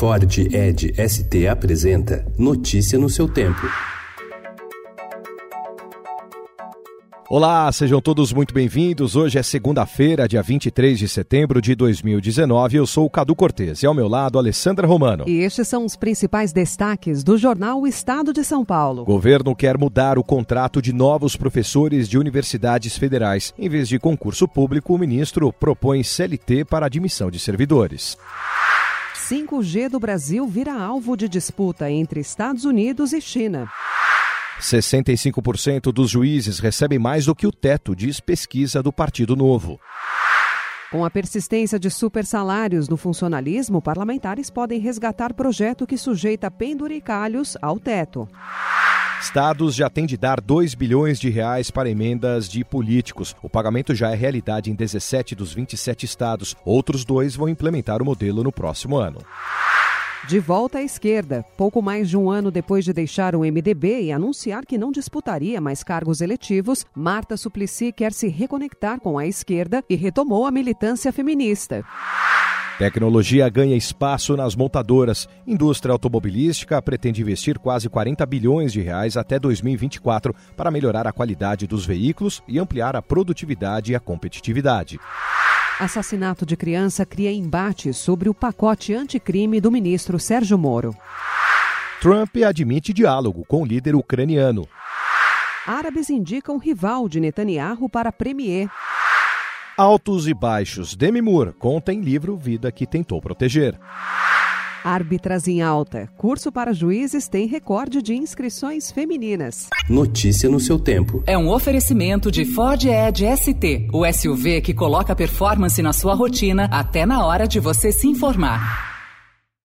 Ford Ed ST apresenta Notícia no seu tempo. Olá, sejam todos muito bem-vindos. Hoje é segunda-feira, dia 23 de setembro de 2019. Eu sou o Cadu Cortez e ao meu lado, Alessandra Romano. E estes são os principais destaques do jornal O Estado de São Paulo. O governo quer mudar o contrato de novos professores de universidades federais. Em vez de concurso público, o ministro propõe CLT para admissão de servidores. 5G do Brasil vira alvo de disputa entre Estados Unidos e China. 65% dos juízes recebem mais do que o teto, diz pesquisa do Partido Novo. Com a persistência de supersalários no funcionalismo, parlamentares podem resgatar projeto que sujeita penduricalhos ao teto. Estados já têm de dar 2 bilhões de reais para emendas de políticos. O pagamento já é realidade em 17 dos 27 estados. Outros dois vão implementar o modelo no próximo ano. De volta à esquerda, pouco mais de um ano depois de deixar o MDB e anunciar que não disputaria mais cargos eletivos, Marta Suplicy quer se reconectar com a esquerda e retomou a militância feminista. Tecnologia ganha espaço nas montadoras. Indústria automobilística pretende investir quase 40 bilhões de reais até 2024 para melhorar a qualidade dos veículos e ampliar a produtividade e a competitividade. Assassinato de criança cria embate sobre o pacote anticrime do ministro Sérgio Moro. Trump admite diálogo com o líder ucraniano. Árabes indicam rival de Netanyahu para Premier. Altos e baixos. Demi Moore conta em livro Vida que tentou proteger. Árbitras em alta. Curso para juízes tem recorde de inscrições femininas. Notícia no seu tempo. É um oferecimento de Ford Edge ST, o SUV que coloca performance na sua rotina até na hora de você se informar.